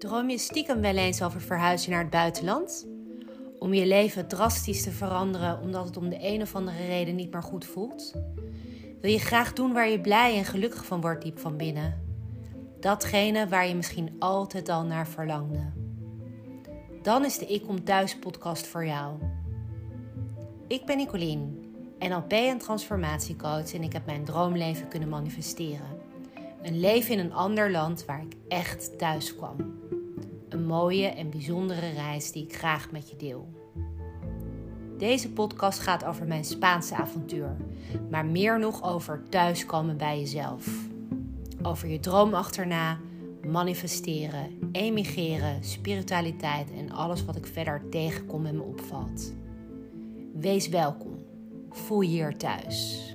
Droom je stiekem wel eens over verhuizen naar het buitenland? Om je leven drastisch te veranderen omdat het om de een of andere reden niet meer goed voelt? Wil je graag doen waar je blij en gelukkig van wordt diep van binnen? Datgene waar je misschien altijd al naar verlangde. Dan is de Ik Kom Thuis podcast voor jou. Ik ben Nicolien, NLP en transformatiecoach en ik heb mijn droomleven kunnen manifesteren. Een leven in een ander land waar ik echt thuis kwam. Een mooie en bijzondere reis die ik graag met je deel. Deze podcast gaat over mijn Spaanse avontuur, maar meer nog over thuiskomen bij jezelf. Over je droom achterna, manifesteren, emigreren, spiritualiteit en alles wat ik verder tegenkom en me opvalt. Wees welkom. Voel je hier thuis.